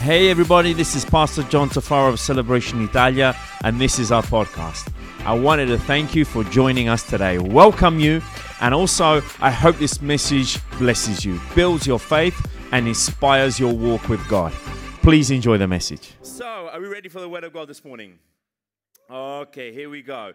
Hey everybody, this is Pastor John Tufaro of Celebration Italia, and this is our podcast. I wanted to thank you for joining us today, welcome you, and also I hope this message blesses you, builds your faith, and inspires your walk with God. Please enjoy the message. So, are we ready for the Word of God this morning? Okay, here we go.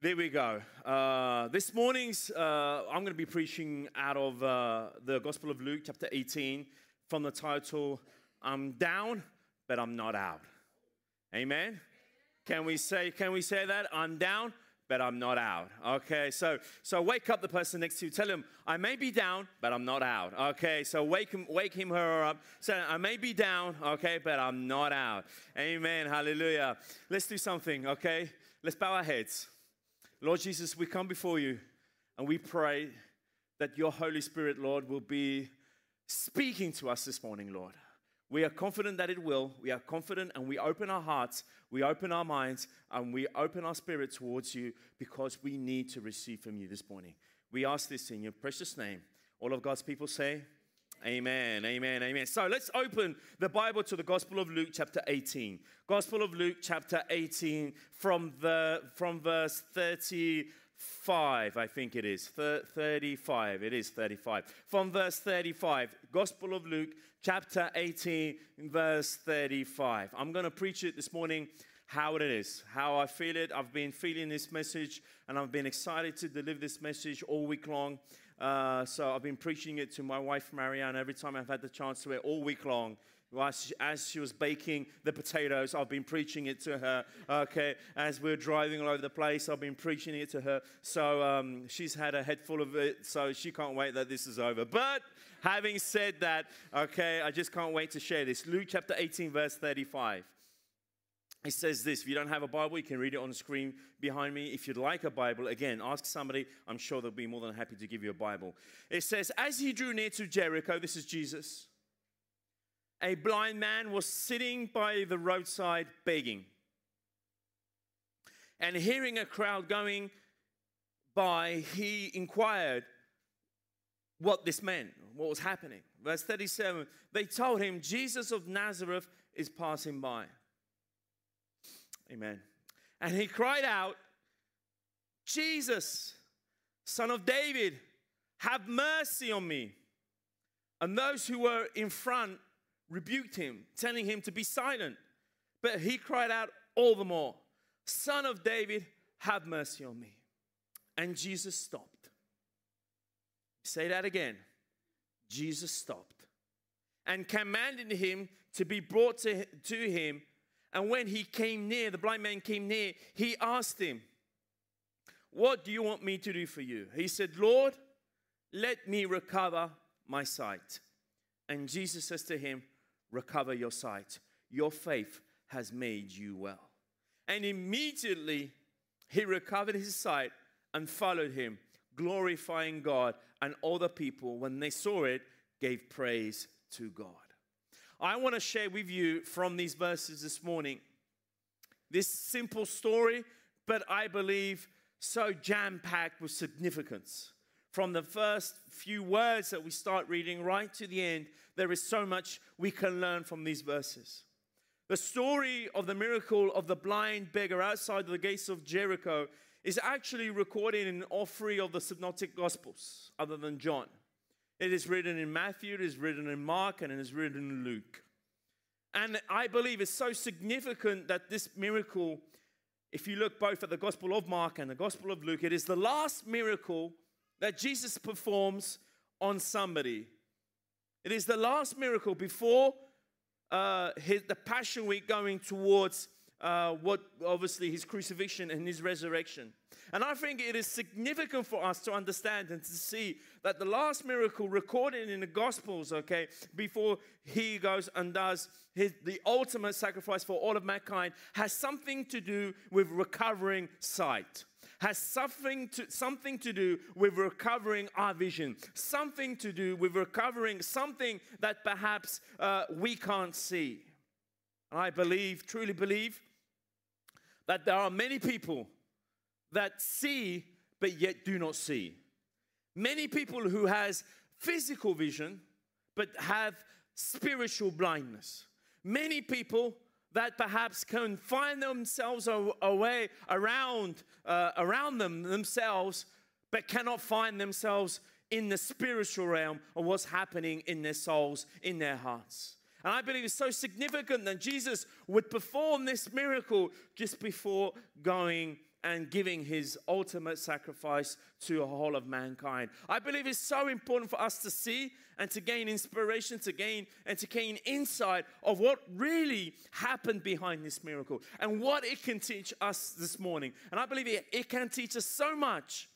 There we go. Uh, this morning's, uh, I'm going to be preaching out of uh, the Gospel of Luke, chapter 18, from the title I'm down, but I'm not out. Amen. Can we say can we say that? I'm down, but I'm not out. Okay, so so wake up the person next to you. Tell him I may be down, but I'm not out. Okay, so wake him, wake him, her up. Say I may be down, okay, but I'm not out. Amen. Hallelujah. Let's do something. Okay, let's bow our heads. Lord Jesus, we come before you, and we pray that your Holy Spirit, Lord, will be speaking to us this morning, Lord. We are confident that it will. We are confident and we open our hearts, we open our minds, and we open our spirit towards you because we need to receive from you this morning. We ask this in your precious name. All of God's people say, Amen, amen, amen. So let's open the Bible to the Gospel of Luke, chapter 18. Gospel of Luke, chapter 18, from, the, from verse 35, I think it is. 35, it is 35. From verse 35, Gospel of Luke, chapter 18, verse 35. I'm going to preach it this morning how it is, how I feel it. I've been feeling this message and I've been excited to deliver this message all week long. Uh, so I've been preaching it to my wife, Marianne, every time I've had the chance to it all week long. As she was baking the potatoes, I've been preaching it to her. Okay, as we're driving all over the place, I've been preaching it to her. So um, she's had a head full of it, so she can't wait that this is over. But having said that, okay, I just can't wait to share this. Luke chapter 18, verse 35. It says this if you don't have a Bible, you can read it on the screen behind me. If you'd like a Bible, again, ask somebody. I'm sure they'll be more than happy to give you a Bible. It says, As he drew near to Jericho, this is Jesus, a blind man was sitting by the roadside begging. And hearing a crowd going by, he inquired what this meant, what was happening. Verse 37 they told him, Jesus of Nazareth is passing by. Amen. And he cried out, Jesus, son of David, have mercy on me. And those who were in front rebuked him, telling him to be silent. But he cried out all the more, Son of David, have mercy on me. And Jesus stopped. Say that again. Jesus stopped and commanded him to be brought to, to him. And when he came near, the blind man came near, he asked him, What do you want me to do for you? He said, Lord, let me recover my sight. And Jesus says to him, Recover your sight. Your faith has made you well. And immediately he recovered his sight and followed him, glorifying God and all the people, when they saw it, gave praise to God. I want to share with you from these verses this morning this simple story, but I believe so jam packed with significance. From the first few words that we start reading right to the end, there is so much we can learn from these verses. The story of the miracle of the blind beggar outside the gates of Jericho is actually recorded in all three of the synoptic gospels, other than John. It is written in Matthew, it is written in Mark, and it is written in Luke. And I believe it's so significant that this miracle, if you look both at the Gospel of Mark and the Gospel of Luke, it is the last miracle that Jesus performs on somebody. It is the last miracle before uh, his, the Passion Week going towards uh, what obviously his crucifixion and his resurrection. And I think it is significant for us to understand and to see that the last miracle recorded in the Gospels, okay, before he goes and does his, the ultimate sacrifice for all of mankind, has something to do with recovering sight has something to, something to do with recovering our vision, something to do with recovering something that perhaps uh, we can't see. I believe, truly believe, that there are many people that see but yet do not see. Many people who has physical vision but have spiritual blindness. Many people that perhaps can find themselves away around, uh, around them themselves, but cannot find themselves in the spiritual realm of what's happening in their souls, in their hearts. And I believe it's so significant that Jesus would perform this miracle just before going and giving his ultimate sacrifice to a whole of mankind. I believe it's so important for us to see and to gain inspiration, to gain and to gain insight of what really happened behind this miracle and what it can teach us this morning. And I believe it, it can teach us so much,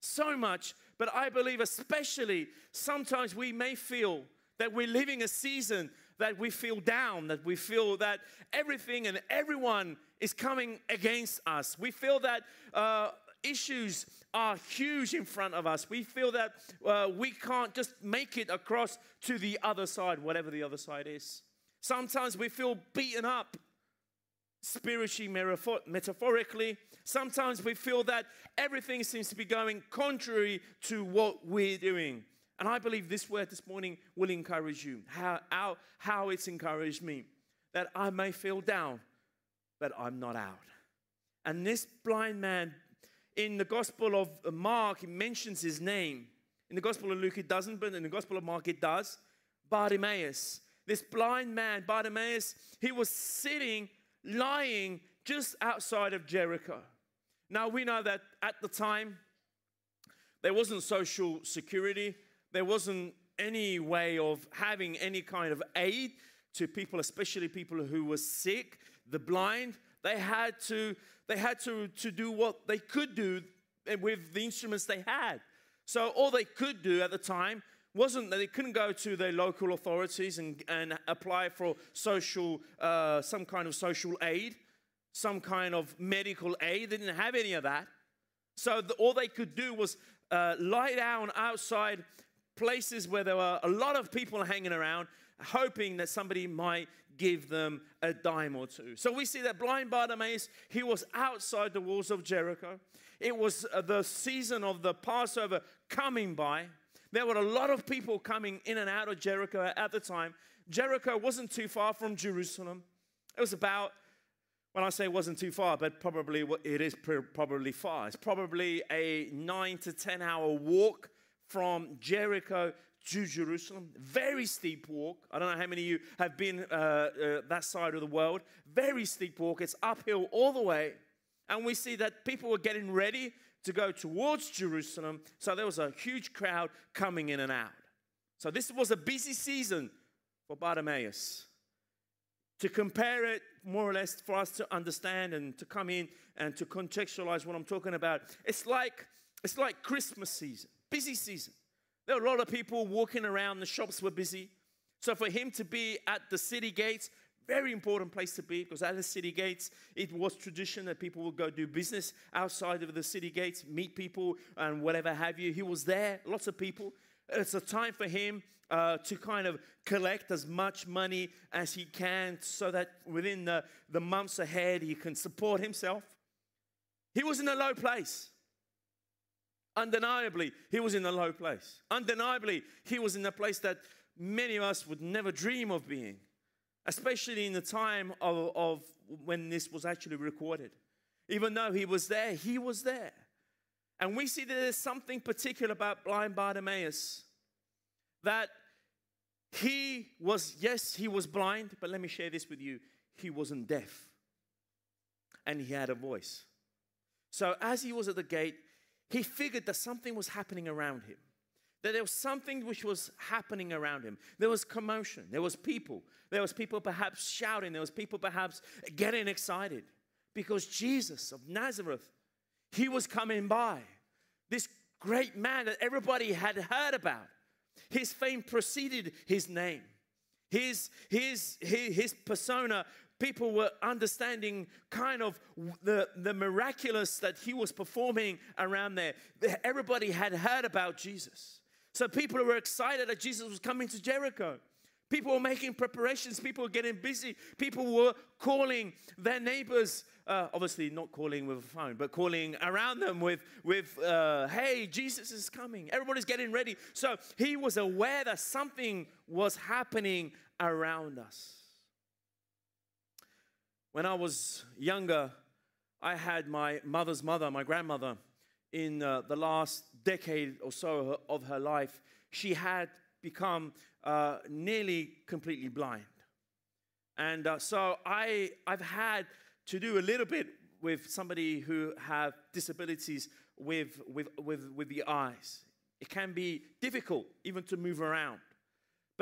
so much. But I believe, especially, sometimes we may feel that we're living a season that we feel down, that we feel that everything and everyone is coming against us. We feel that uh, issues are huge in front of us. We feel that uh, we can't just make it across to the other side, whatever the other side is. Sometimes we feel beaten up spiritually, metaphorically. Sometimes we feel that everything seems to be going contrary to what we're doing. And I believe this word this morning will encourage you. How, how, how it's encouraged me. That I may feel down, but I'm not out. And this blind man, in the Gospel of Mark, he mentions his name. In the Gospel of Luke, it doesn't, but in the Gospel of Mark, it does. Bartimaeus. This blind man, Bartimaeus, he was sitting, lying just outside of Jericho. Now, we know that at the time, there wasn't social security there wasn't any way of having any kind of aid to people, especially people who were sick, the blind. They had to, they had to, to do what they could do with the instruments they had. So all they could do at the time wasn't that they couldn't go to their local authorities and, and apply for social, uh, some kind of social aid, some kind of medical aid. They didn't have any of that. So the, all they could do was uh, lie down outside places where there were a lot of people hanging around, hoping that somebody might give them a dime or two. So we see that blind Bartimaeus, he was outside the walls of Jericho. It was uh, the season of the Passover coming by. There were a lot of people coming in and out of Jericho at the time. Jericho wasn't too far from Jerusalem. It was about, when I say it wasn't too far, but probably it is probably far. It's probably a nine to 10 hour walk from Jericho to Jerusalem. Very steep walk. I don't know how many of you have been uh, uh, that side of the world. Very steep walk. It's uphill all the way. And we see that people were getting ready to go towards Jerusalem. So there was a huge crowd coming in and out. So this was a busy season for Bartimaeus. To compare it more or less for us to understand and to come in and to contextualize what I'm talking about, it's like it's like Christmas season busy season. There were a lot of people walking around, the shops were busy. So for him to be at the city gates, very important place to be because at the city gates, it was tradition that people would go do business outside of the city gates, meet people and whatever have you. He was there, lots of people. It's a time for him uh, to kind of collect as much money as he can so that within the, the months ahead he can support himself. He was in a low place. Undeniably, he was in a low place. Undeniably, he was in a place that many of us would never dream of being, especially in the time of, of when this was actually recorded. Even though he was there, he was there. And we see that there's something particular about blind Bartimaeus that he was, yes, he was blind, but let me share this with you. He wasn't deaf and he had a voice. So as he was at the gate, he figured that something was happening around him. That there was something which was happening around him. There was commotion. There was people. There was people perhaps shouting. There was people perhaps getting excited because Jesus of Nazareth, he was coming by. This great man that everybody had heard about. His fame preceded his name. His, his, his, his persona people were understanding kind of the, the miraculous that he was performing around there. Everybody had heard about Jesus. So people were excited that Jesus was coming to Jericho. People were making preparations. People were getting busy. People were calling their neighbors, uh, obviously not calling with a phone, but calling around them with, with uh, hey, Jesus is coming. Everybody's getting ready. So he was aware that something was happening around us. When I was younger, I had my mother's mother, my grandmother, in uh, the last decade or so of her life. She had become uh, nearly completely blind. And uh, so I, I've had to do a little bit with somebody who have disabilities with, with, with, with the eyes. It can be difficult even to move around.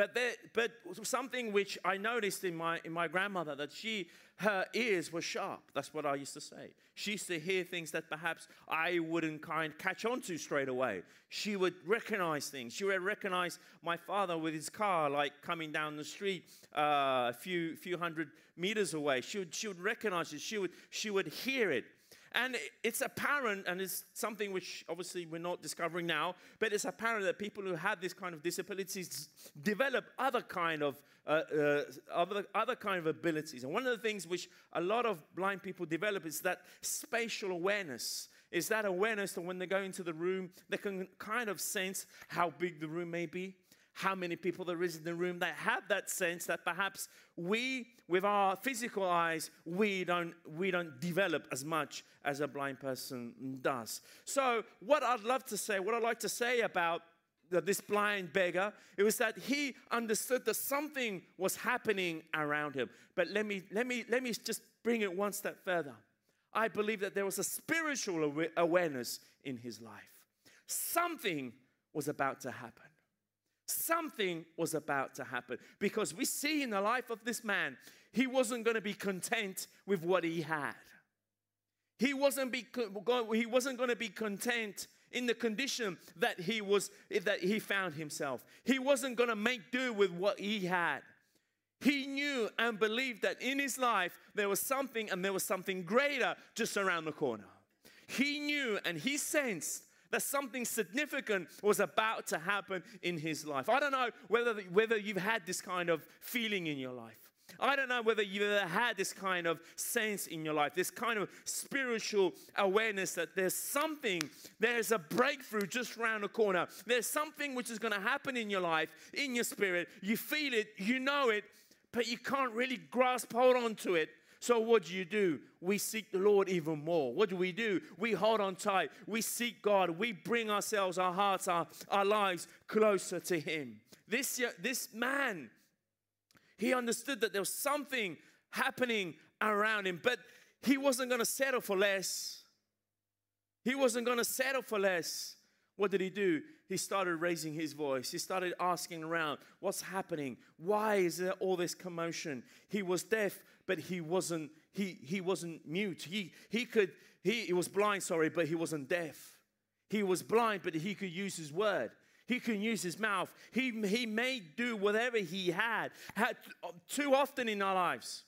But, there, but something which I noticed in my, in my grandmother that she, her ears were sharp. That's what I used to say. She used to hear things that perhaps I wouldn't kind catch on to straight away. She would recognize things. She would recognize my father with his car, like coming down the street uh, a few, few hundred meters away. She would, she would recognize it. She would, she would hear it. And it's apparent, and it's something which obviously we're not discovering now, but it's apparent that people who have this kind of disabilities develop other kind of uh, uh, other, other kind of abilities. And one of the things which a lot of blind people develop is that spatial awareness. Is that awareness that when they go into the room, they can kind of sense how big the room may be, how many people there is in the room. that have that sense that perhaps we, with our physical eyes, we don't, we don't develop as much as a blind person does. So, what I'd love to say, what I'd like to say about this blind beggar, it was that he understood that something was happening around him. But let me, let me, let me just bring it one step further. I believe that there was a spiritual awareness in his life. Something was about to happen. Something was about to happen because we see in the life of this man, he wasn't going to be content with what he had. He wasn't, be, he wasn't going to be content in the condition that he was that he found himself. He wasn't going to make do with what he had. He knew and believed that in his life there was something and there was something greater just around the corner. He knew and he sensed that something significant was about to happen in his life. I don't know whether, whether you've had this kind of feeling in your life. I don't know whether you've ever had this kind of sense in your life, this kind of spiritual awareness that there's something, there's a breakthrough just around the corner. There's something which is going to happen in your life, in your spirit. You feel it, you know it, but you can't really grasp hold on to it. So, what do you do? We seek the Lord even more. What do we do? We hold on tight. We seek God. We bring ourselves, our hearts, our, our lives closer to Him. This, this man, he understood that there was something happening around him, but he wasn't going to settle for less. He wasn't going to settle for less. What did he do? He started raising his voice. He started asking around, What's happening? Why is there all this commotion? He was deaf, but he wasn't, he, he wasn't mute. He, he could, he, he was blind, sorry, but he wasn't deaf. He was blind, but he could use his word. He can use his mouth. He, he may do whatever he had. had. Too often in our lives,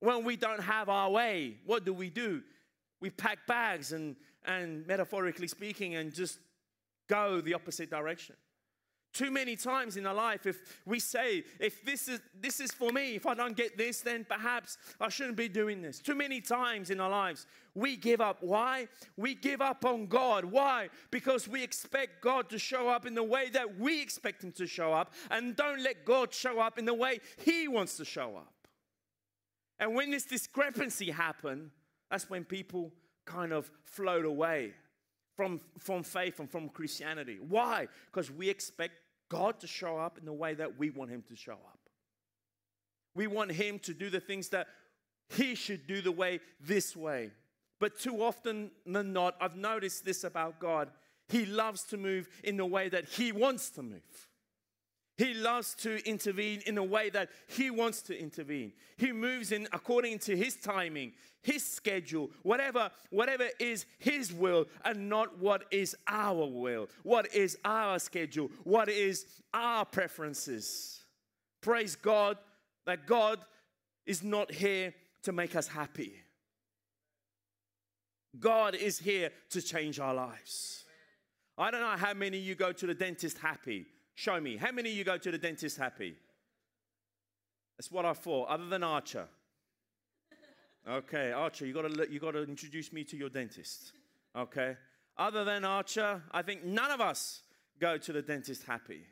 when we don't have our way, what do we do? We pack bags and, and metaphorically speaking, and just go the opposite direction. Too many times in our life, if we say, if this is this is for me, if I don't get this, then perhaps I shouldn't be doing this. Too many times in our lives, we give up. Why? We give up on God. Why? Because we expect God to show up in the way that we expect Him to show up, and don't let God show up in the way He wants to show up. And when this discrepancy happen, that's when people kind of float away from, from faith and from Christianity. Why? Because we expect God to show up in the way that we want Him to show up. We want Him to do the things that He should do the way this way. But too often than not, I've noticed this about God. He loves to move in the way that He wants to move. He loves to intervene in a way that He wants to intervene. He moves in according to His timing, His schedule, whatever, whatever is His will, and not what is our will, what is our schedule, what is our preferences. Praise God that God is not here to make us happy. God is here to change our lives. I don't know how many you go to the dentist happy. Show me. How many of you go to the dentist happy? That's what I thought, other than Archer. Okay, Archer, you gotta you gotta introduce me to your dentist. Okay. Other than Archer, I think none of us go to the dentist happy.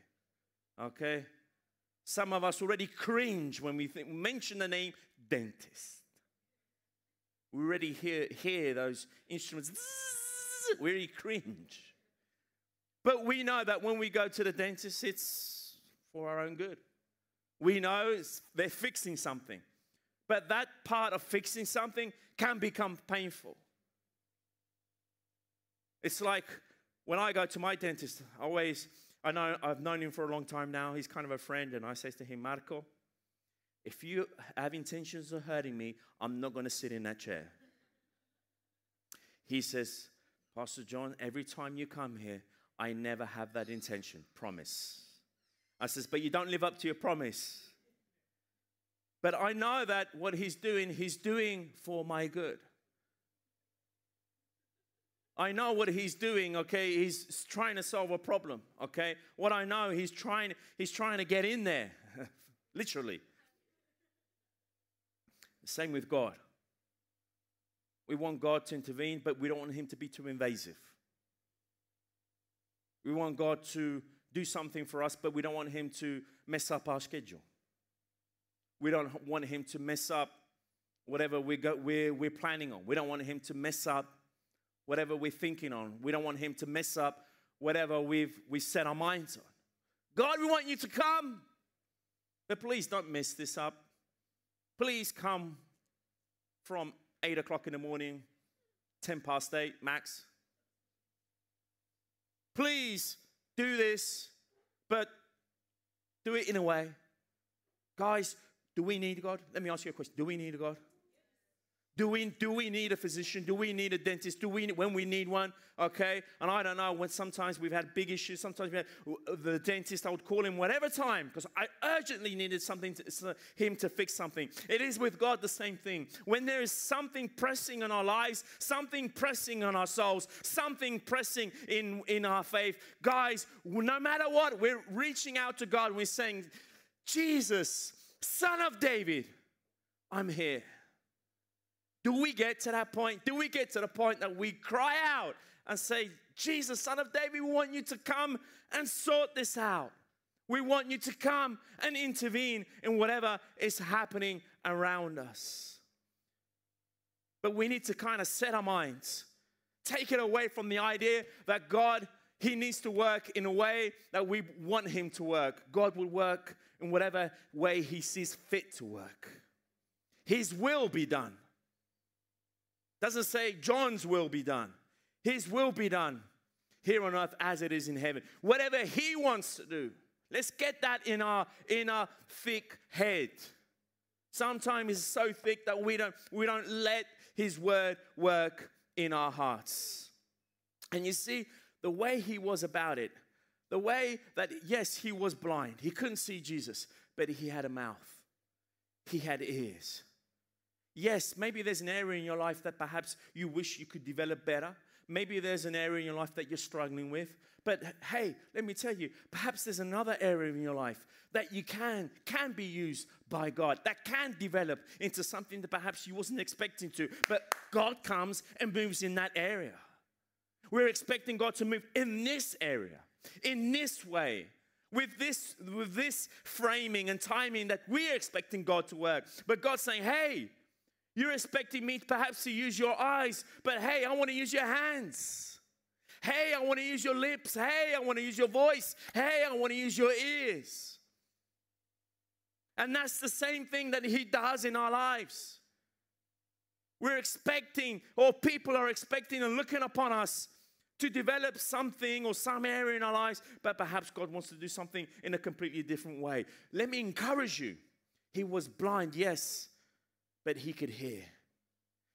Okay? Some of us already cringe when we think, mention the name dentist. We already hear, hear those instruments. We really cringe. But we know that when we go to the dentist, it's for our own good. We know they're fixing something. But that part of fixing something can become painful. It's like when I go to my dentist, always, I know I've known him for a long time now. He's kind of a friend, and I say to him, Marco, if you have intentions of hurting me, I'm not going to sit in that chair. He says, Pastor John, every time you come here, I never have that intention. Promise. I says, but you don't live up to your promise. But I know that what he's doing, he's doing for my good. I know what he's doing, okay? He's trying to solve a problem, okay? What I know, he's trying, he's trying to get in there, literally. Same with God. We want God to intervene, but we don't want him to be too invasive. We want God to do something for us, but we don't want him to mess up our schedule. We don't want him to mess up whatever we go, we're, we're planning on. We don't want him to mess up whatever we're thinking on. We don't want him to mess up whatever we've we set our minds on. God, we want you to come. But please don't mess this up. Please come from 8 o'clock in the morning, 10 past 8 max. Please do this, but do it in a way. Guys, do we need God? Let me ask you a question. Do we need God? Do we, do we need a physician? Do we need a dentist? Do we when we need one? Okay. And I don't know when sometimes we've had big issues. Sometimes we had uh, the dentist. I would call him whatever time because I urgently needed something to, him to fix something. It is with God the same thing. When there is something pressing in our lives, something pressing on our souls, something pressing in in our faith, guys. No matter what, we're reaching out to God. We're saying, Jesus, Son of David, I'm here. Do we get to that point? Do we get to the point that we cry out and say, Jesus, Son of David, we want you to come and sort this out? We want you to come and intervene in whatever is happening around us. But we need to kind of set our minds, take it away from the idea that God, He needs to work in a way that we want Him to work. God will work in whatever way He sees fit to work. His will be done. Doesn't say John's will be done. His will be done here on earth as it is in heaven. Whatever he wants to do. Let's get that in our in our thick head. Sometimes it's so thick that we don't we don't let his word work in our hearts. And you see the way he was about it, the way that yes, he was blind. He couldn't see Jesus, but he had a mouth. He had ears. Yes, maybe there's an area in your life that perhaps you wish you could develop better. Maybe there's an area in your life that you're struggling with. But hey, let me tell you, perhaps there's another area in your life that you can can be used by God, that can develop into something that perhaps you wasn't expecting to. But God comes and moves in that area. We're expecting God to move in this area, in this way with this with this framing and timing that we're expecting God to work. But God's saying, "Hey, you're expecting me perhaps to use your eyes, but hey, I want to use your hands. Hey, I want to use your lips. Hey, I want to use your voice. Hey, I want to use your ears. And that's the same thing that He does in our lives. We're expecting, or people are expecting and looking upon us to develop something or some area in our lives, but perhaps God wants to do something in a completely different way. Let me encourage you. He was blind, yes, but he could hear.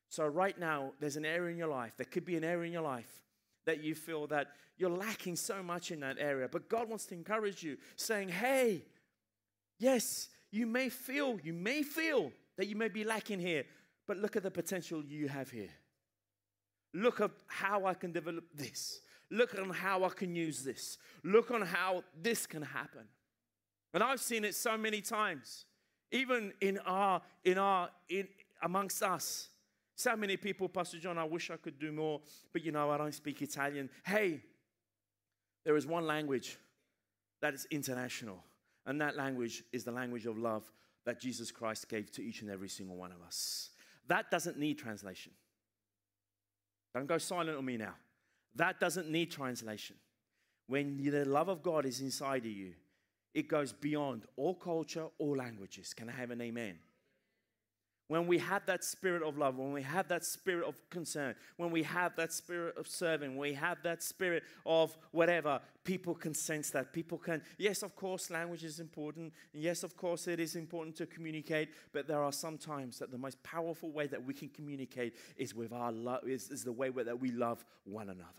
So, right now, there's an area in your life, there could be an area in your life that you feel that you're lacking so much in that area. But God wants to encourage you, saying, Hey, yes, you may feel, you may feel that you may be lacking here, but look at the potential you have here. Look at how I can develop this. Look on how I can use this. Look on how this can happen. And I've seen it so many times even in our in our in amongst us so many people pastor john i wish i could do more but you know i don't speak italian hey there is one language that is international and that language is the language of love that jesus christ gave to each and every single one of us That doesn't need translation. Don't go silent on me now. That doesn't need translation. When the love of God is inside of you, it goes beyond all culture, all languages. Can I have an amen? When we have that spirit of love, when we have that spirit of concern, when we have that spirit of serving, we have that spirit of whatever, people can sense that. People can, yes, of course, language is important. Yes, of course, it is important to communicate. But there are some times that the most powerful way that we can communicate is with our love, is, is the way that we love one another.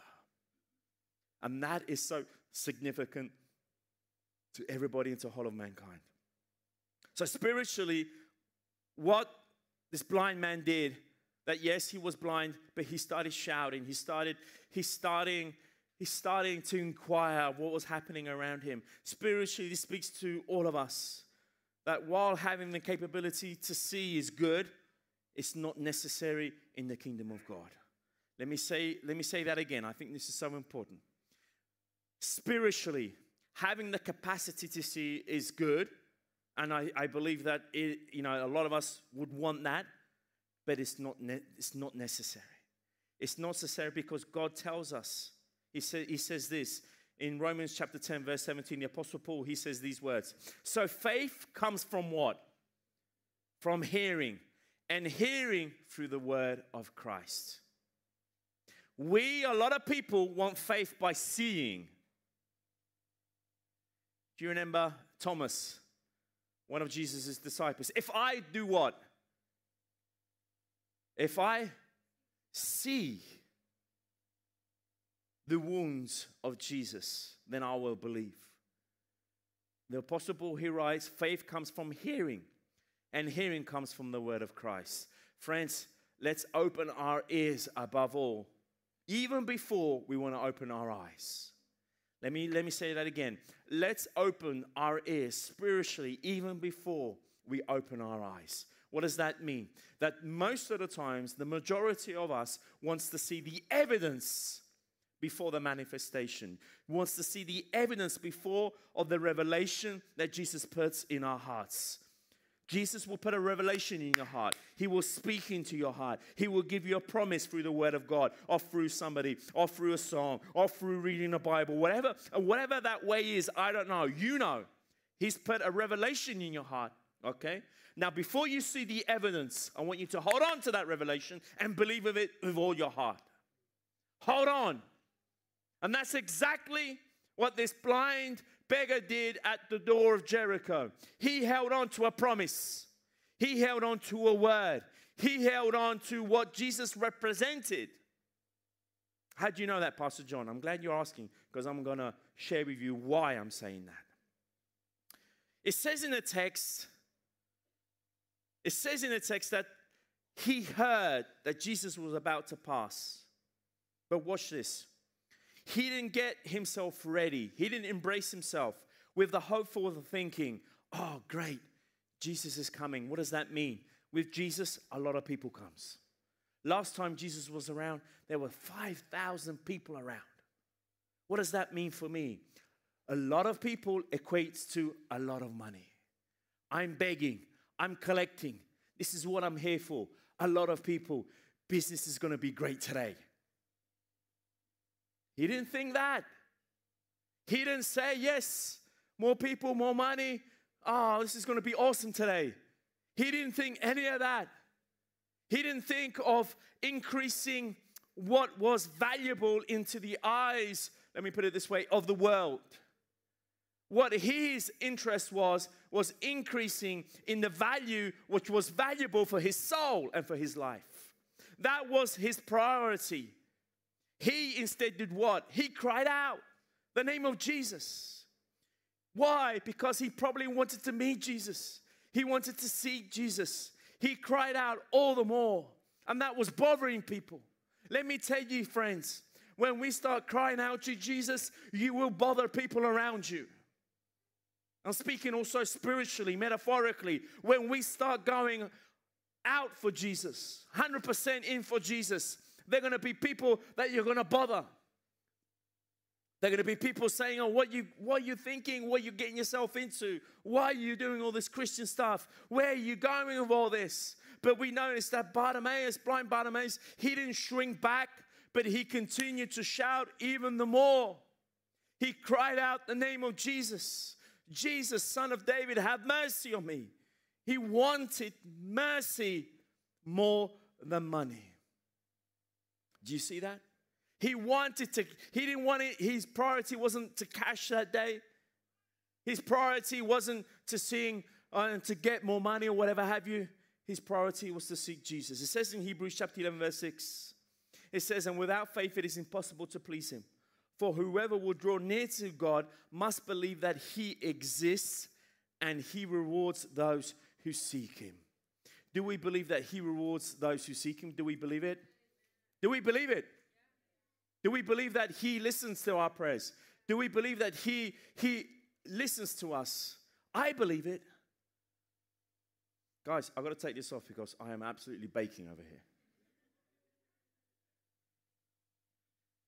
And that is so significant to everybody and to whole of mankind. So, spiritually, what this blind man did that yes he was blind but he started shouting. He started he's starting he's starting to inquire what was happening around him. Spiritually this speaks to all of us that while having the capability to see is good it's not necessary in the kingdom of god. Let me say let me say that again. I think this is so important. Spiritually having the capacity to see is good and I, I believe that it, you know a lot of us would want that, but it's not, ne- it's not necessary. It's not necessary because God tells us. He, sa- he says this in Romans chapter 10, verse 17. The Apostle Paul, he says these words. So faith comes from what? From hearing, and hearing through the word of Christ. We, a lot of people, want faith by seeing. Do you remember Thomas? one of Jesus' disciples, if I do what? If I see the wounds of Jesus, then I will believe. The Apostle Paul, he writes, faith comes from hearing, and hearing comes from the word of Christ. Friends, let's open our ears above all, even before we want to open our eyes. Let me, let me say that again. Let's open our ears spiritually even before we open our eyes. What does that mean? That most of the times, the majority of us wants to see the evidence before the manifestation, wants to see the evidence before of the revelation that Jesus puts in our hearts. Jesus will put a revelation in your heart. He will speak into your heart. He will give you a promise through the word of God or through somebody or through a song or through reading the Bible. Whatever, whatever that way is, I don't know. You know. He's put a revelation in your heart. Okay? Now, before you see the evidence, I want you to hold on to that revelation and believe of it with all your heart. Hold on. And that's exactly what this blind beggar did at the door of Jericho. He held on to a promise, he held on to a word, he held on to what Jesus represented. How do you know that, Pastor John? I'm glad you're asking because I'm going to share with you why I'm saying that. It says in the text, it says in the text that he heard that Jesus was about to pass. But watch this. He didn't get himself ready. He didn't embrace himself with the hopeful thinking, oh, great, Jesus is coming. What does that mean? With Jesus, a lot of people comes. Last time Jesus was around, there were 5,000 people around. What does that mean for me? A lot of people equates to a lot of money. I'm begging, I'm collecting. This is what I'm here for. A lot of people, business is going to be great today. He didn't think that. He didn't say, yes, more people, more money. Oh, this is going to be awesome today. He didn't think any of that. He didn't think of increasing what was valuable into the eyes, let me put it this way, of the world. What his interest was, was increasing in the value which was valuable for his soul and for his life. That was his priority. He instead did what? He cried out the name of Jesus. Why? Because he probably wanted to meet Jesus. He wanted to see Jesus. He cried out all the more. And that was bothering people. Let me tell you, friends, when we start crying out to Jesus, you will bother people around you. I'm speaking also spiritually, metaphorically. When we start going out for Jesus, 100% in for Jesus, they're going to be people that you're going to bother. They're going to be people saying, "Oh, what you what are you thinking? What are you getting yourself into? Why are you doing all this Christian stuff? Where are you going with all this?" but we notice that Bartimaeus, blind Bartimaeus, he didn't shrink back, but he continued to shout even the more. He cried out the name of Jesus Jesus, son of David, have mercy on me. He wanted mercy more than money. Do you see that? He wanted to, he didn't want it, his priority wasn't to cash that day. His priority wasn't to sing and uh, to get more money or whatever have you. His priority was to seek Jesus. It says in Hebrews chapter 11, verse 6, it says, And without faith it is impossible to please him. For whoever will draw near to God must believe that he exists and he rewards those who seek him. Do we believe that he rewards those who seek him? Do we believe it? Do we believe it? Do we believe that he listens to our prayers? Do we believe that he he listens to us? I believe it. Guys, I've got to take this off because I am absolutely baking over here.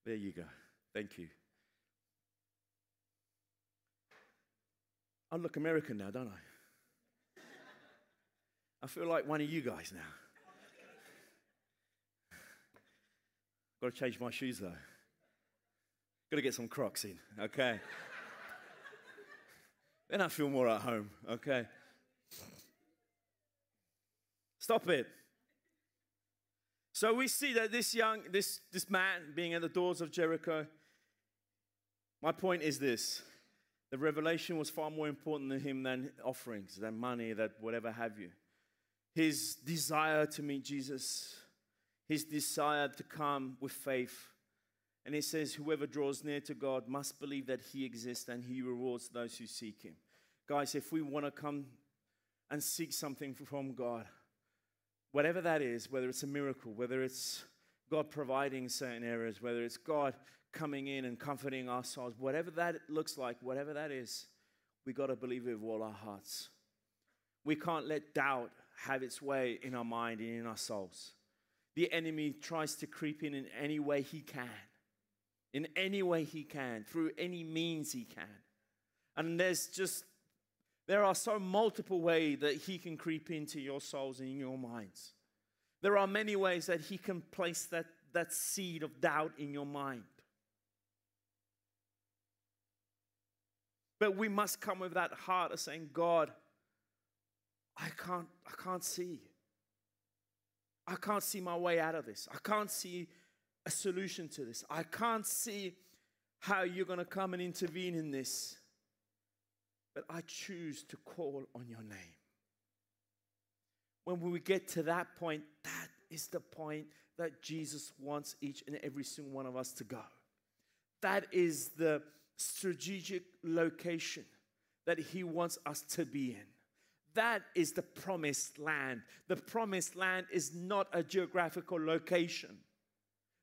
There you go. Thank you. I look American now, don't I? I feel like one of you guys now. Got to change my shoes though. Got to get some Crocs in, okay? then I feel more at home, okay? Stop it. So we see that this young, this, this man being at the doors of Jericho, my point is this the revelation was far more important to him than offerings, than money, that whatever have you. His desire to meet Jesus, his desire to come with faith. And he says, Whoever draws near to God must believe that he exists and he rewards those who seek him. Guys, if we want to come and seek something from God, whatever that is, whether it's a miracle, whether it's God providing certain areas, whether it's God coming in and comforting our souls, whatever that looks like, whatever that is, we got to believe it with all our hearts. We can't let doubt have its way in our mind and in our souls. The enemy tries to creep in in any way he can, in any way he can, through any means he can. And there's just, there are so multiple ways that he can creep into your souls and in your minds. There are many ways that he can place that, that seed of doubt in your mind. But we must come with that heart of saying, God, I can't, I can't see. I can't see my way out of this. I can't see a solution to this. I can't see how you're going to come and intervene in this. But I choose to call on your name. When we get to that point, that is the point that Jesus wants each and every single one of us to go. That is the strategic location that He wants us to be in. That is the promised land. The promised land is not a geographical location.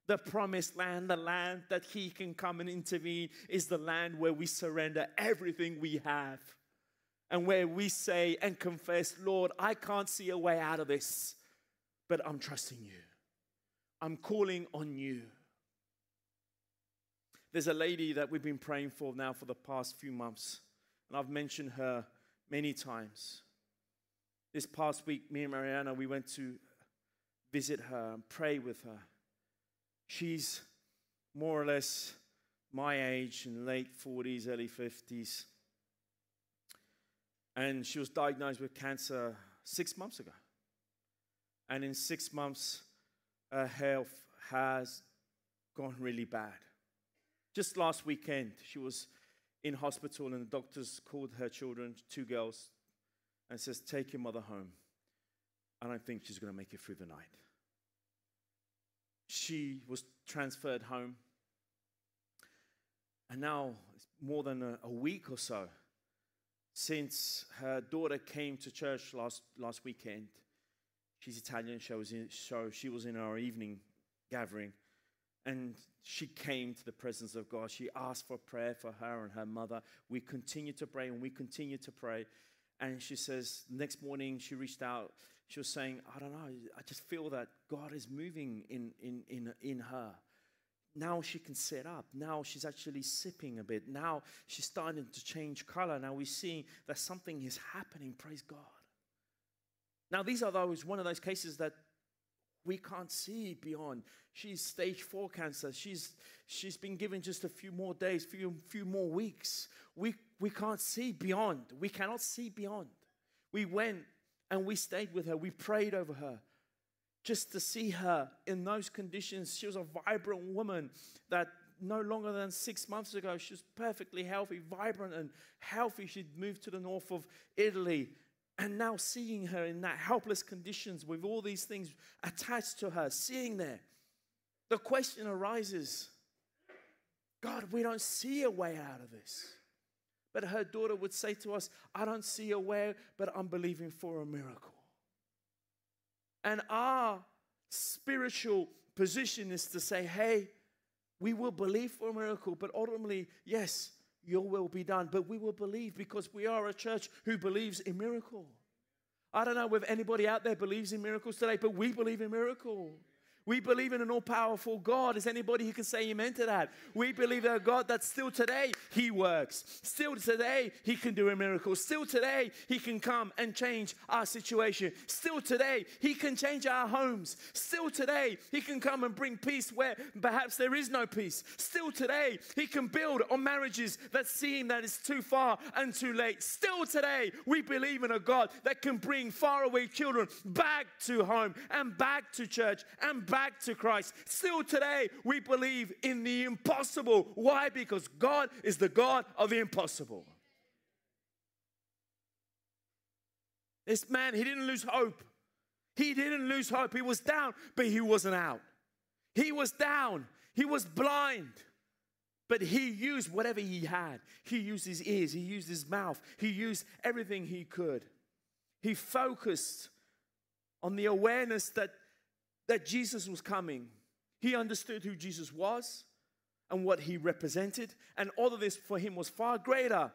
The promised land, the land that He can come and intervene, is the land where we surrender everything we have and where we say and confess, Lord, I can't see a way out of this, but I'm trusting you. I'm calling on you. There's a lady that we've been praying for now for the past few months, and I've mentioned her many times. This past week, me and Mariana, we went to visit her and pray with her. She's more or less my age, in late 40s, early 50s. And she was diagnosed with cancer six months ago. And in six months, her health has gone really bad. Just last weekend, she was in hospital, and the doctors called her children, two girls, and says, Take your mother home. I don't think she's going to make it through the night. She was transferred home. And now, it's more than a, a week or so since her daughter came to church last, last weekend. She's Italian, she was in, so she was in our evening gathering. And she came to the presence of God. She asked for prayer for her and her mother. We continue to pray and we continue to pray. And she says, next morning she reached out. She was saying, I don't know, I just feel that God is moving in, in, in, in her. Now she can sit up. Now she's actually sipping a bit. Now she's starting to change color. Now we're seeing that something is happening. Praise God. Now, these are those one of those cases that we can't see beyond. She's stage four cancer. She's she's been given just a few more days, few few more weeks. We we can't see beyond. We cannot see beyond. We went and we stayed with her. We prayed over her. Just to see her in those conditions, she was a vibrant woman that no longer than six months ago, she was perfectly healthy, vibrant, and healthy. She'd moved to the north of Italy. And now seeing her in that helpless conditions with all these things attached to her, seeing there, the question arises God, we don't see a way out of this. But her daughter would say to us, I don't see a way, but I'm believing for a miracle. And our spiritual position is to say, hey, we will believe for a miracle, but ultimately, yes, your will be done. But we will believe because we are a church who believes in miracle. I don't know if anybody out there believes in miracles today, but we believe in miracle. We believe in an all powerful God. Is anybody who can say amen to that? We believe in a God that still today He works. Still today He can do a miracle. Still today He can come and change our situation. Still today He can change our homes. Still today He can come and bring peace where perhaps there is no peace. Still today He can build on marriages that seem that it's too far and too late. Still today we believe in a God that can bring faraway children back to home and back to church and back to Christ. Still today, we believe in the impossible. Why? Because God is the God of the impossible. This man, he didn't lose hope. He didn't lose hope. He was down, but he wasn't out. He was down. He was blind. But he used whatever he had. He used his ears, he used his mouth, he used everything he could. He focused on the awareness that that Jesus was coming. He understood who Jesus was and what he represented, and all of this for him was far greater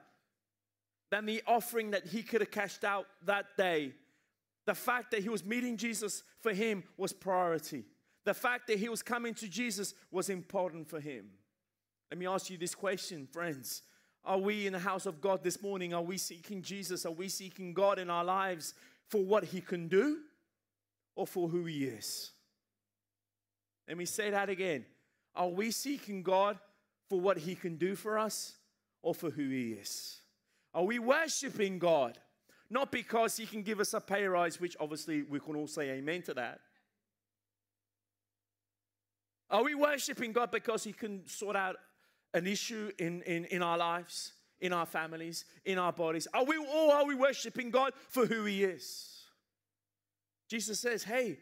than the offering that he could have cashed out that day. The fact that he was meeting Jesus for him was priority. The fact that he was coming to Jesus was important for him. Let me ask you this question, friends. Are we in the house of God this morning? Are we seeking Jesus? Are we seeking God in our lives for what he can do or for who he is? Let me say that again. Are we seeking God for what He can do for us or for who He is? Are we worshiping God not because He can give us a pay rise, which obviously we can all say amen to that? Are we worshiping God because He can sort out an issue in, in, in our lives, in our families, in our bodies? Are we, or are we worshiping God for who He is? Jesus says, hey,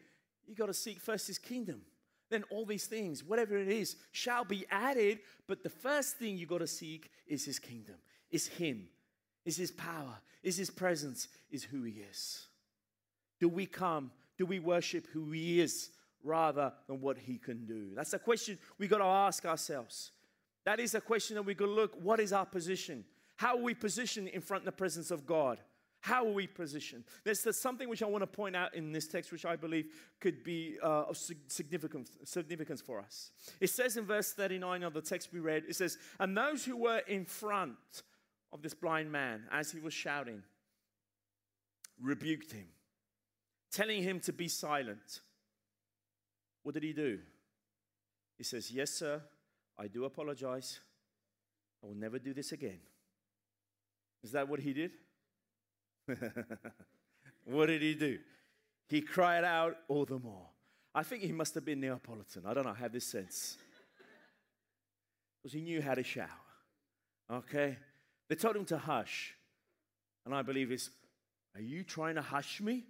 you got to seek first His kingdom then all these things, whatever it is, shall be added. But the first thing you got to seek is His kingdom, is Him, is His power, is His presence, is who He is. Do we come? Do we worship who He is rather than what He can do? That's a question we got to ask ourselves. That is a question that we got to look. What is our position? How are we positioned in front of the presence of God? How are we positioned? There's, there's something which I want to point out in this text, which I believe could be uh, of significance, significance for us. It says in verse 39 of the text we read, it says, And those who were in front of this blind man as he was shouting rebuked him, telling him to be silent. What did he do? He says, Yes, sir, I do apologize. I will never do this again. Is that what he did? what did he do? He cried out all the more. I think he must have been Neapolitan. I don't know, I have this sense. Because he knew how to shout. Okay? They told him to hush. And I believe it's, are you trying to hush me?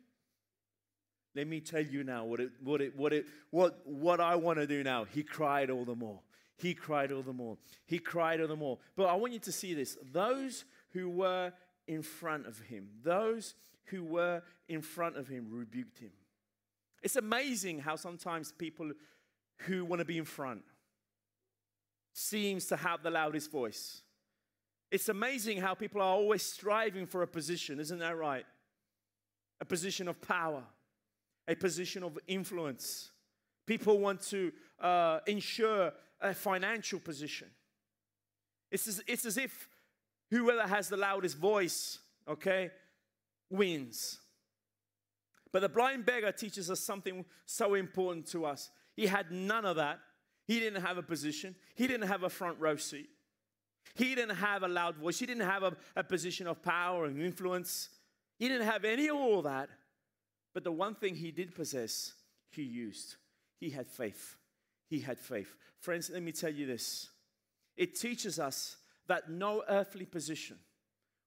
Let me tell you now what it, what it, what it, what, what I want to do now. He cried all the more. He cried all the more. He cried all the more. But I want you to see this. Those who were in front of him. Those who were in front of him rebuked him. It's amazing how sometimes people who want to be in front seems to have the loudest voice. It's amazing how people are always striving for a position, isn't that right? A position of power, a position of influence. People want to uh, ensure a financial position. It's as, it's as if Whoever has the loudest voice, okay, wins. But the blind beggar teaches us something so important to us. He had none of that. He didn't have a position, he didn't have a front row seat. He didn't have a loud voice. He didn't have a, a position of power and influence. He didn't have any of all that. But the one thing he did possess, he used. He had faith. He had faith. Friends, let me tell you this it teaches us that no earthly position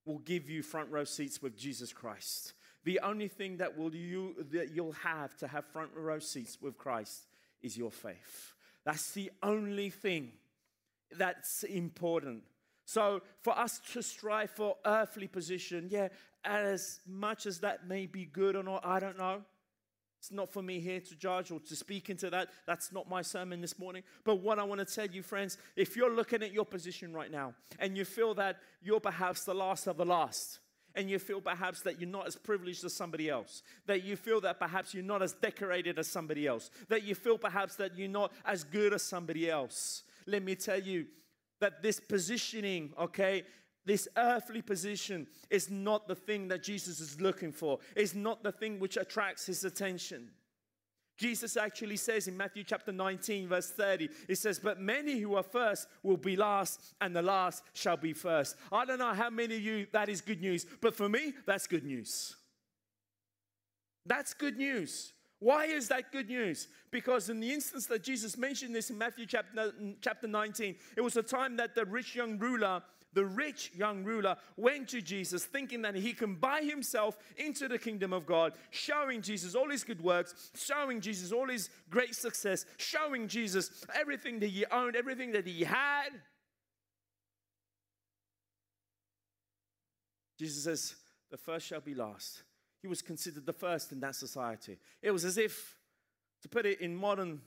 will give you front row seats with Jesus Christ. The only thing that will you that you'll have to have front row seats with Christ is your faith. That's the only thing that's important. So for us to strive for earthly position, yeah, as much as that may be good or not, I don't know. It's not for me here to judge or to speak into that. That's not my sermon this morning. But what I want to tell you, friends, if you're looking at your position right now and you feel that you're perhaps the last of the last, and you feel perhaps that you're not as privileged as somebody else, that you feel that perhaps you're not as decorated as somebody else, that you feel perhaps that you're not as good as somebody else, let me tell you that this positioning, okay, this earthly position is not the thing that Jesus is looking for, it's not the thing which attracts his attention. Jesus actually says in Matthew chapter 19, verse 30, it says, But many who are first will be last, and the last shall be first. I don't know how many of you that is good news, but for me, that's good news. That's good news. Why is that good news? Because in the instance that Jesus mentioned this in Matthew chapter, chapter 19, it was a time that the rich young ruler the rich young ruler went to Jesus thinking that he can buy himself into the kingdom of God, showing Jesus all his good works, showing Jesus all his great success, showing Jesus everything that he owned, everything that he had. Jesus says, The first shall be last. He was considered the first in that society. It was as if, to put it in modern,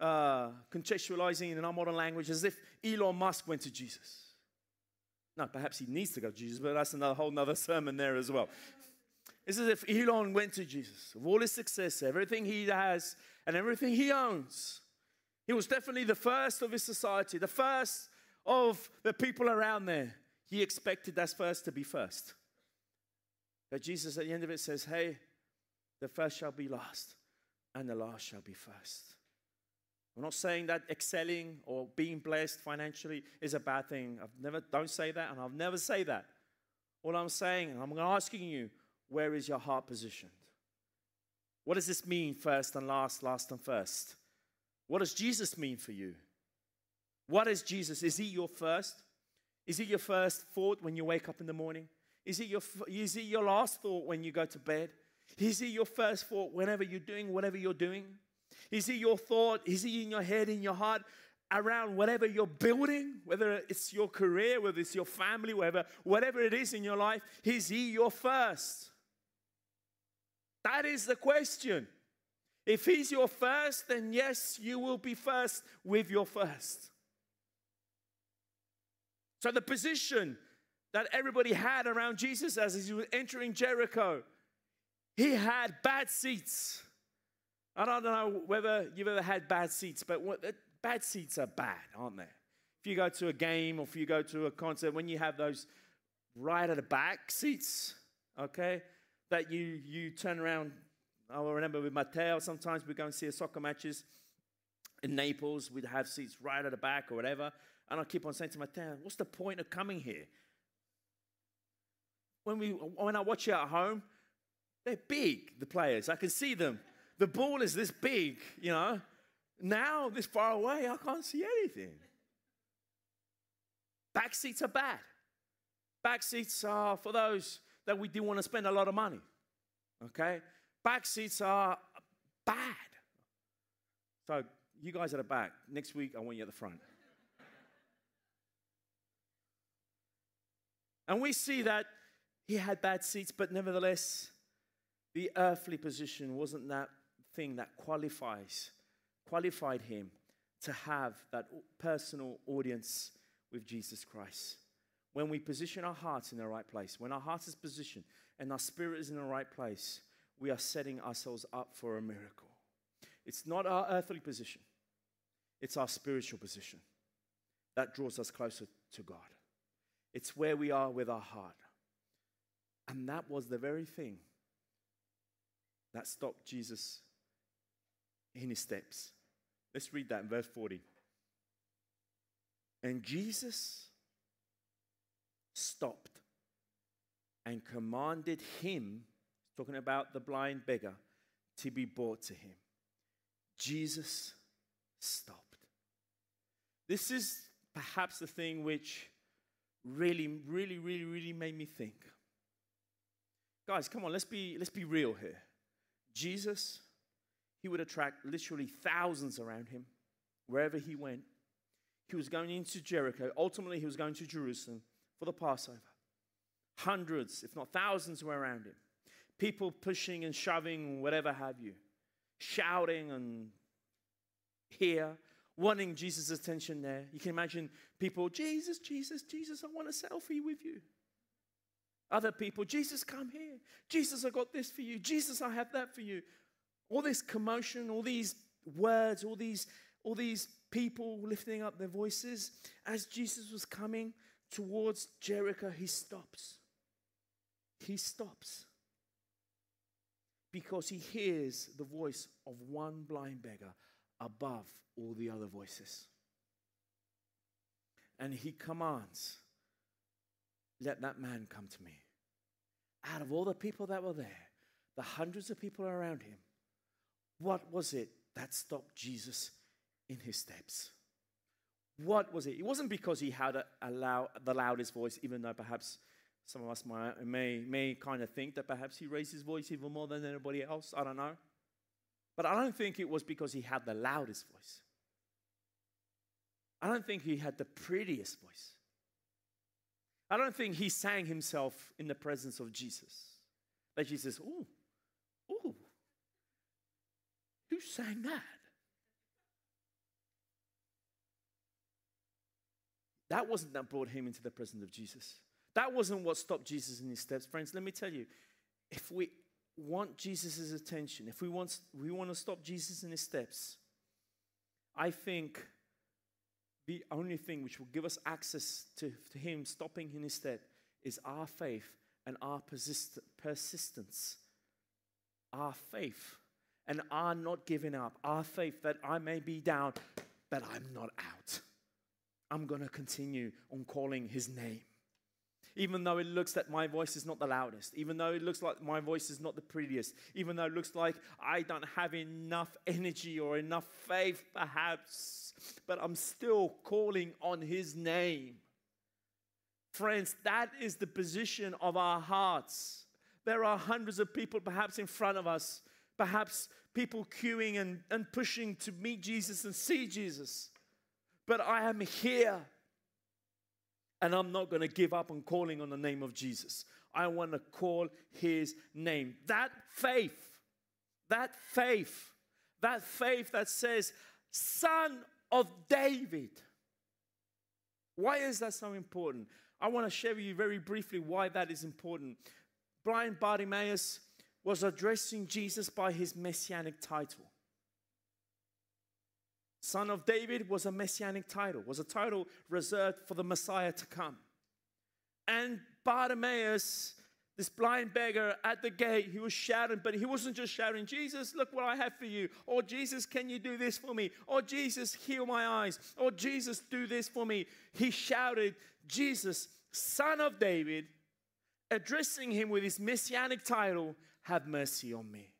uh, contextualizing in our modern language, as if Elon Musk went to Jesus. Now, perhaps he needs to go to Jesus, but that's another whole other sermon there as well. It's as if Elon went to Jesus of all his success, everything he has, and everything he owns. He was definitely the first of his society, the first of the people around there. He expected that first to be first. But Jesus at the end of it says, Hey, the first shall be last, and the last shall be first. I'm not saying that excelling or being blessed financially is a bad thing. I've never don't say that, and I'll never say that. All I'm saying, and I'm asking you, where is your heart positioned? What does this mean, first and last, last and first? What does Jesus mean for you? What is Jesus? Is he your first? Is he your first thought when you wake up in the morning? Is he your, is he your last thought when you go to bed? Is he your first thought whenever you're doing whatever you're doing? Is he your thought? Is he in your head, in your heart, around whatever you're building, whether it's your career, whether it's your family, whatever, whatever it is in your life? Is he your first? That is the question. If he's your first, then yes, you will be first with your first. So the position that everybody had around Jesus as he was entering Jericho, he had bad seats. I don't know whether you've ever had bad seats, but what, uh, bad seats are bad, aren't they? If you go to a game or if you go to a concert, when you have those right at the back seats, okay, that you you turn around. I remember with Matteo, sometimes we go and see a soccer matches in Naples. We'd have seats right at the back or whatever. And I keep on saying to Matteo, what's the point of coming here? When, we, when I watch it at home, they're big, the players. I can see them the ball is this big, you know. Now, this far away, I can't see anything. Back seats are bad. Back seats are for those that we do want to spend a lot of money. Okay? Back seats are bad. So, you guys at the back, next week I want you at the front. and we see that he had bad seats, but nevertheless, the earthly position wasn't that thing that qualifies, qualified him to have that personal audience with Jesus Christ. When we position our hearts in the right place, when our heart is positioned and our spirit is in the right place, we are setting ourselves up for a miracle. It's not our earthly position, it's our spiritual position that draws us closer to God. It's where we are with our heart. And that was the very thing that stopped Jesus in his steps. Let's read that in verse 40. And Jesus stopped and commanded him, talking about the blind beggar, to be brought to him. Jesus stopped. This is perhaps the thing which really, really, really, really made me think. Guys, come on, let's be, let's be real here. Jesus, he would attract literally thousands around him wherever he went. He was going into Jericho. Ultimately, he was going to Jerusalem for the Passover. Hundreds, if not thousands, were around him. People pushing and shoving, whatever have you, shouting and here, wanting Jesus' attention there. You can imagine people, Jesus, Jesus, Jesus, I want a selfie with you. Other people, Jesus, come here. Jesus, I got this for you. Jesus, I have that for you. All this commotion, all these words, all these, all these people lifting up their voices. As Jesus was coming towards Jericho, he stops. He stops because he hears the voice of one blind beggar above all the other voices. And he commands, Let that man come to me. Out of all the people that were there, the hundreds of people around him, what was it that stopped Jesus in his steps? What was it? It wasn't because he had a, a loud, the loudest voice, even though perhaps some of us might, may, may kind of think that perhaps he raised his voice even more than anybody else. I don't know. But I don't think it was because he had the loudest voice. I don't think he had the prettiest voice. I don't think he sang himself in the presence of Jesus. That Jesus, oh, who sang that? That wasn't that brought him into the presence of Jesus. That wasn't what stopped Jesus in his steps. Friends, let me tell you, if we want Jesus' attention, if we want, we want to stop Jesus in his steps, I think the only thing which will give us access to, to him stopping in his step is our faith and our persist- persistence. Our faith and our not giving up. Our faith that I may be down, but I'm not out. I'm going to continue on calling his name even though it looks that my voice is not the loudest, even though it looks like my voice is not the prettiest, even though it looks like I don't have enough energy or enough faith, perhaps, but I'm still calling on His name. Friends, that is the position of our hearts. There are hundreds of people perhaps in front of us, perhaps people queuing and, and pushing to meet Jesus and see Jesus. But I am here and I'm not going to give up on calling on the name of Jesus. I want to call his name. That faith, that faith, that faith that says, Son of David. Why is that so important? I want to share with you very briefly why that is important. Blind Bartimaeus was addressing Jesus by his messianic title. Son of David was a messianic title, was a title reserved for the Messiah to come. And Bartimaeus, this blind beggar at the gate, he was shouting, but he wasn't just shouting, Jesus, look what I have for you. Or Jesus, can you do this for me? Or Jesus, heal my eyes. Or Jesus, do this for me. He shouted, Jesus, Son of David, addressing him with his messianic title, have mercy on me.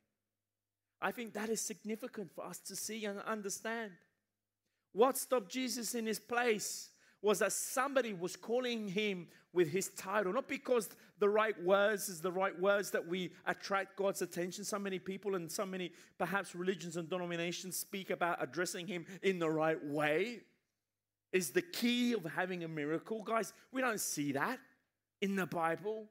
I think that is significant for us to see and understand. What stopped Jesus in his place was that somebody was calling him with his title, not because the right words is the right words that we attract God's attention. So many people and so many perhaps religions and denominations speak about addressing him in the right way. Is the key of having a miracle. Guys, we don't see that in the Bible.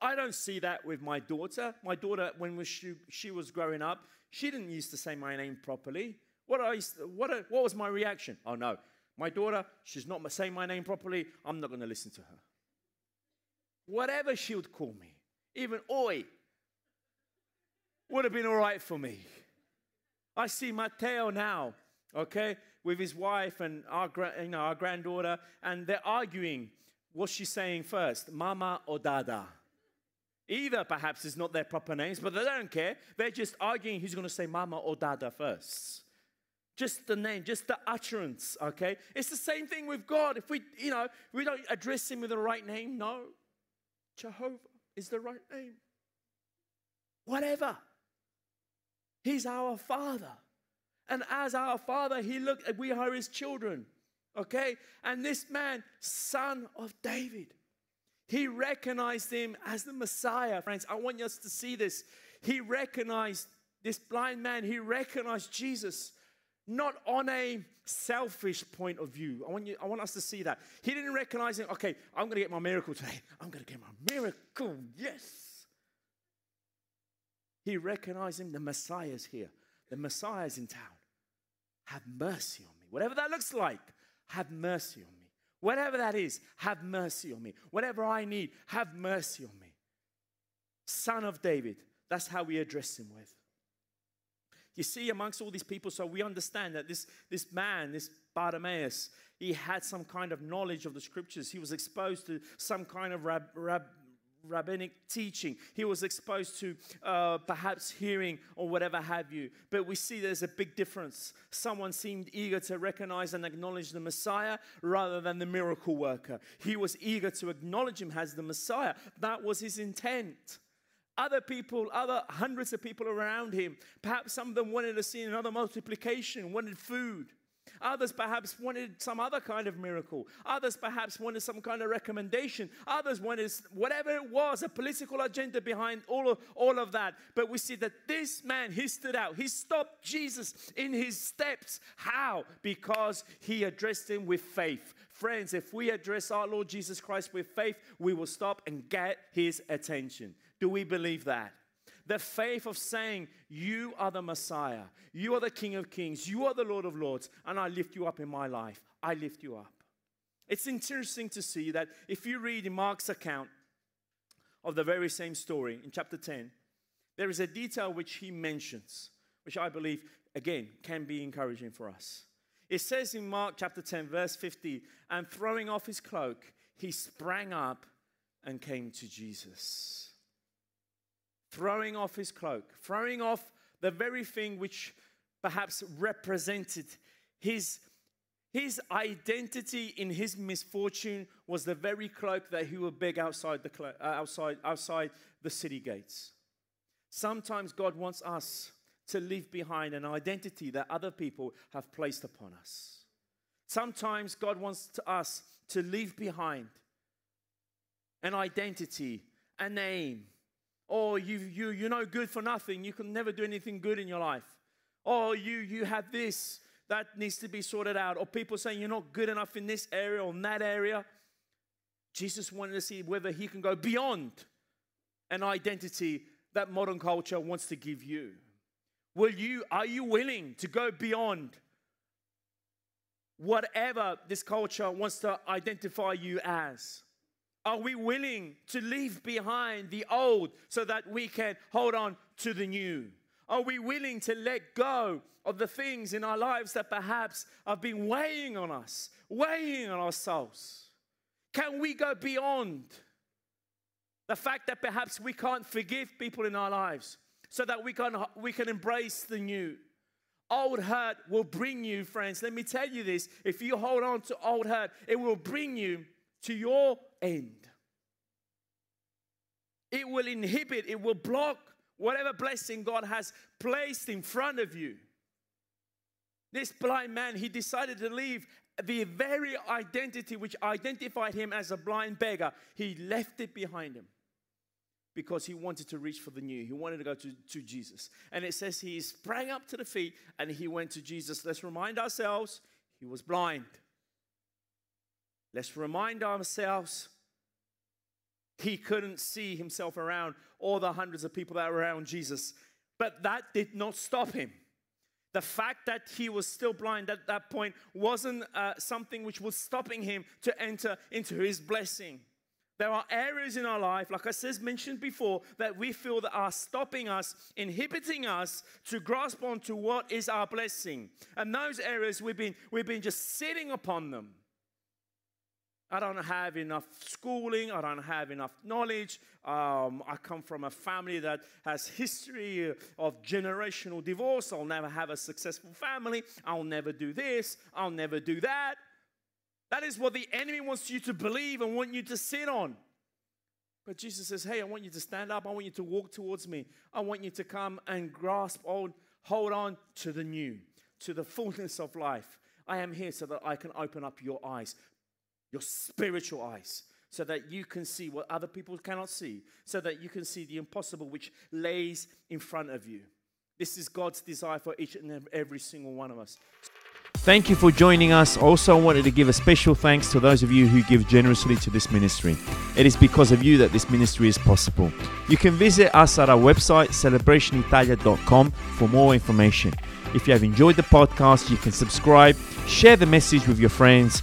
I don't see that with my daughter. My daughter, when she, she was growing up, she didn't used to say my name properly. What, I, what, what was my reaction? Oh no, my daughter, she's not saying my name properly. I'm not going to listen to her. Whatever she would call me, even oi, would have been all right for me. I see Matteo now, okay, with his wife and our, you know, our granddaughter, and they're arguing. What's she saying first, mama or dada? Either perhaps is not their proper names, but they don't care. They're just arguing who's going to say mama or dada first. Just the name, just the utterance, okay? It's the same thing with God. If we, you know, we don't address him with the right name, no. Jehovah is the right name. Whatever. He's our Father. And as our Father, He looked we are His children. Okay? And this man, son of David, he recognized him as the Messiah. Friends, I want us to see this. He recognized this blind man, he recognized Jesus not on a selfish point of view. I want you, I want us to see that. He didn't recognize him, okay, I'm gonna get my miracle today. I'm gonna get my miracle. Yes. He recognized him, the Messiah's here. The Messiah's in town. Have mercy on me. Whatever that looks like, have mercy on me. Whatever that is, have mercy on me. Whatever I need, have mercy on me. Son of David, that's how we address him with. You see, amongst all these people, so we understand that this, this man, this Bartimaeus, he had some kind of knowledge of the scriptures. He was exposed to some kind of rab, rab, rabbinic teaching. He was exposed to uh, perhaps hearing or whatever have you. But we see there's a big difference. Someone seemed eager to recognize and acknowledge the Messiah rather than the miracle worker. He was eager to acknowledge him as the Messiah. That was his intent. Other people, other hundreds of people around him, perhaps some of them wanted to see another multiplication, wanted food. Others perhaps wanted some other kind of miracle. Others perhaps wanted some kind of recommendation. Others wanted whatever it was, a political agenda behind all of, all of that. But we see that this man, he stood out. He stopped Jesus in his steps. How? Because he addressed him with faith. Friends, if we address our Lord Jesus Christ with faith, we will stop and get his attention. Do we believe that? The faith of saying, You are the Messiah, you are the King of Kings, you are the Lord of Lords, and I lift you up in my life. I lift you up. It's interesting to see that if you read in Mark's account of the very same story in chapter 10, there is a detail which he mentions, which I believe, again, can be encouraging for us. It says in Mark chapter 10, verse 50, and throwing off his cloak, he sprang up and came to Jesus throwing off his cloak, throwing off the very thing which perhaps represented his, his identity in his misfortune was the very cloak that he would beg outside the, clo- uh, outside, outside the city gates. Sometimes God wants us to leave behind an identity that other people have placed upon us. Sometimes God wants to us to leave behind an identity, a name, or you, you, you're no good for nothing. You can never do anything good in your life. Or you, you have this that needs to be sorted out. Or people saying you're not good enough in this area or in that area. Jesus wanted to see whether he can go beyond an identity that modern culture wants to give you. Will you, are you willing to go beyond whatever this culture wants to identify you as? Are we willing to leave behind the old so that we can hold on to the new? Are we willing to let go of the things in our lives that perhaps have been weighing on us, weighing on our souls? Can we go beyond the fact that perhaps we can't forgive people in our lives so that we can, we can embrace the new? Old hurt will bring you, friends. Let me tell you this if you hold on to old hurt, it will bring you to your end. It will inhibit, it will block whatever blessing God has placed in front of you. This blind man, he decided to leave the very identity which identified him as a blind beggar. He left it behind him because he wanted to reach for the new. He wanted to go to, to Jesus. And it says he sprang up to the feet and he went to Jesus. Let's remind ourselves he was blind. Let's remind ourselves he couldn't see himself around all the hundreds of people that were around Jesus. But that did not stop him. The fact that he was still blind at that point wasn't uh, something which was stopping him to enter into his blessing. There are areas in our life, like I says mentioned before, that we feel that are stopping us, inhibiting us to grasp onto what is our blessing. And those areas we've been, we've been just sitting upon them. I don't have enough schooling. I don't have enough knowledge. Um, I come from a family that has history of generational divorce. I'll never have a successful family. I'll never do this. I'll never do that. That is what the enemy wants you to believe and want you to sit on. But Jesus says, Hey, I want you to stand up. I want you to walk towards me. I want you to come and grasp on, hold on to the new, to the fullness of life. I am here so that I can open up your eyes, your spiritual eyes, so that you can see what other people cannot see, so that you can see the impossible which lays in front of you. This is God's desire for each and every single one of us. Thank you for joining us. Also, I wanted to give a special thanks to those of you who give generously to this ministry. It is because of you that this ministry is possible. You can visit us at our website, celebrationitalia.com, for more information. If you have enjoyed the podcast, you can subscribe, share the message with your friends,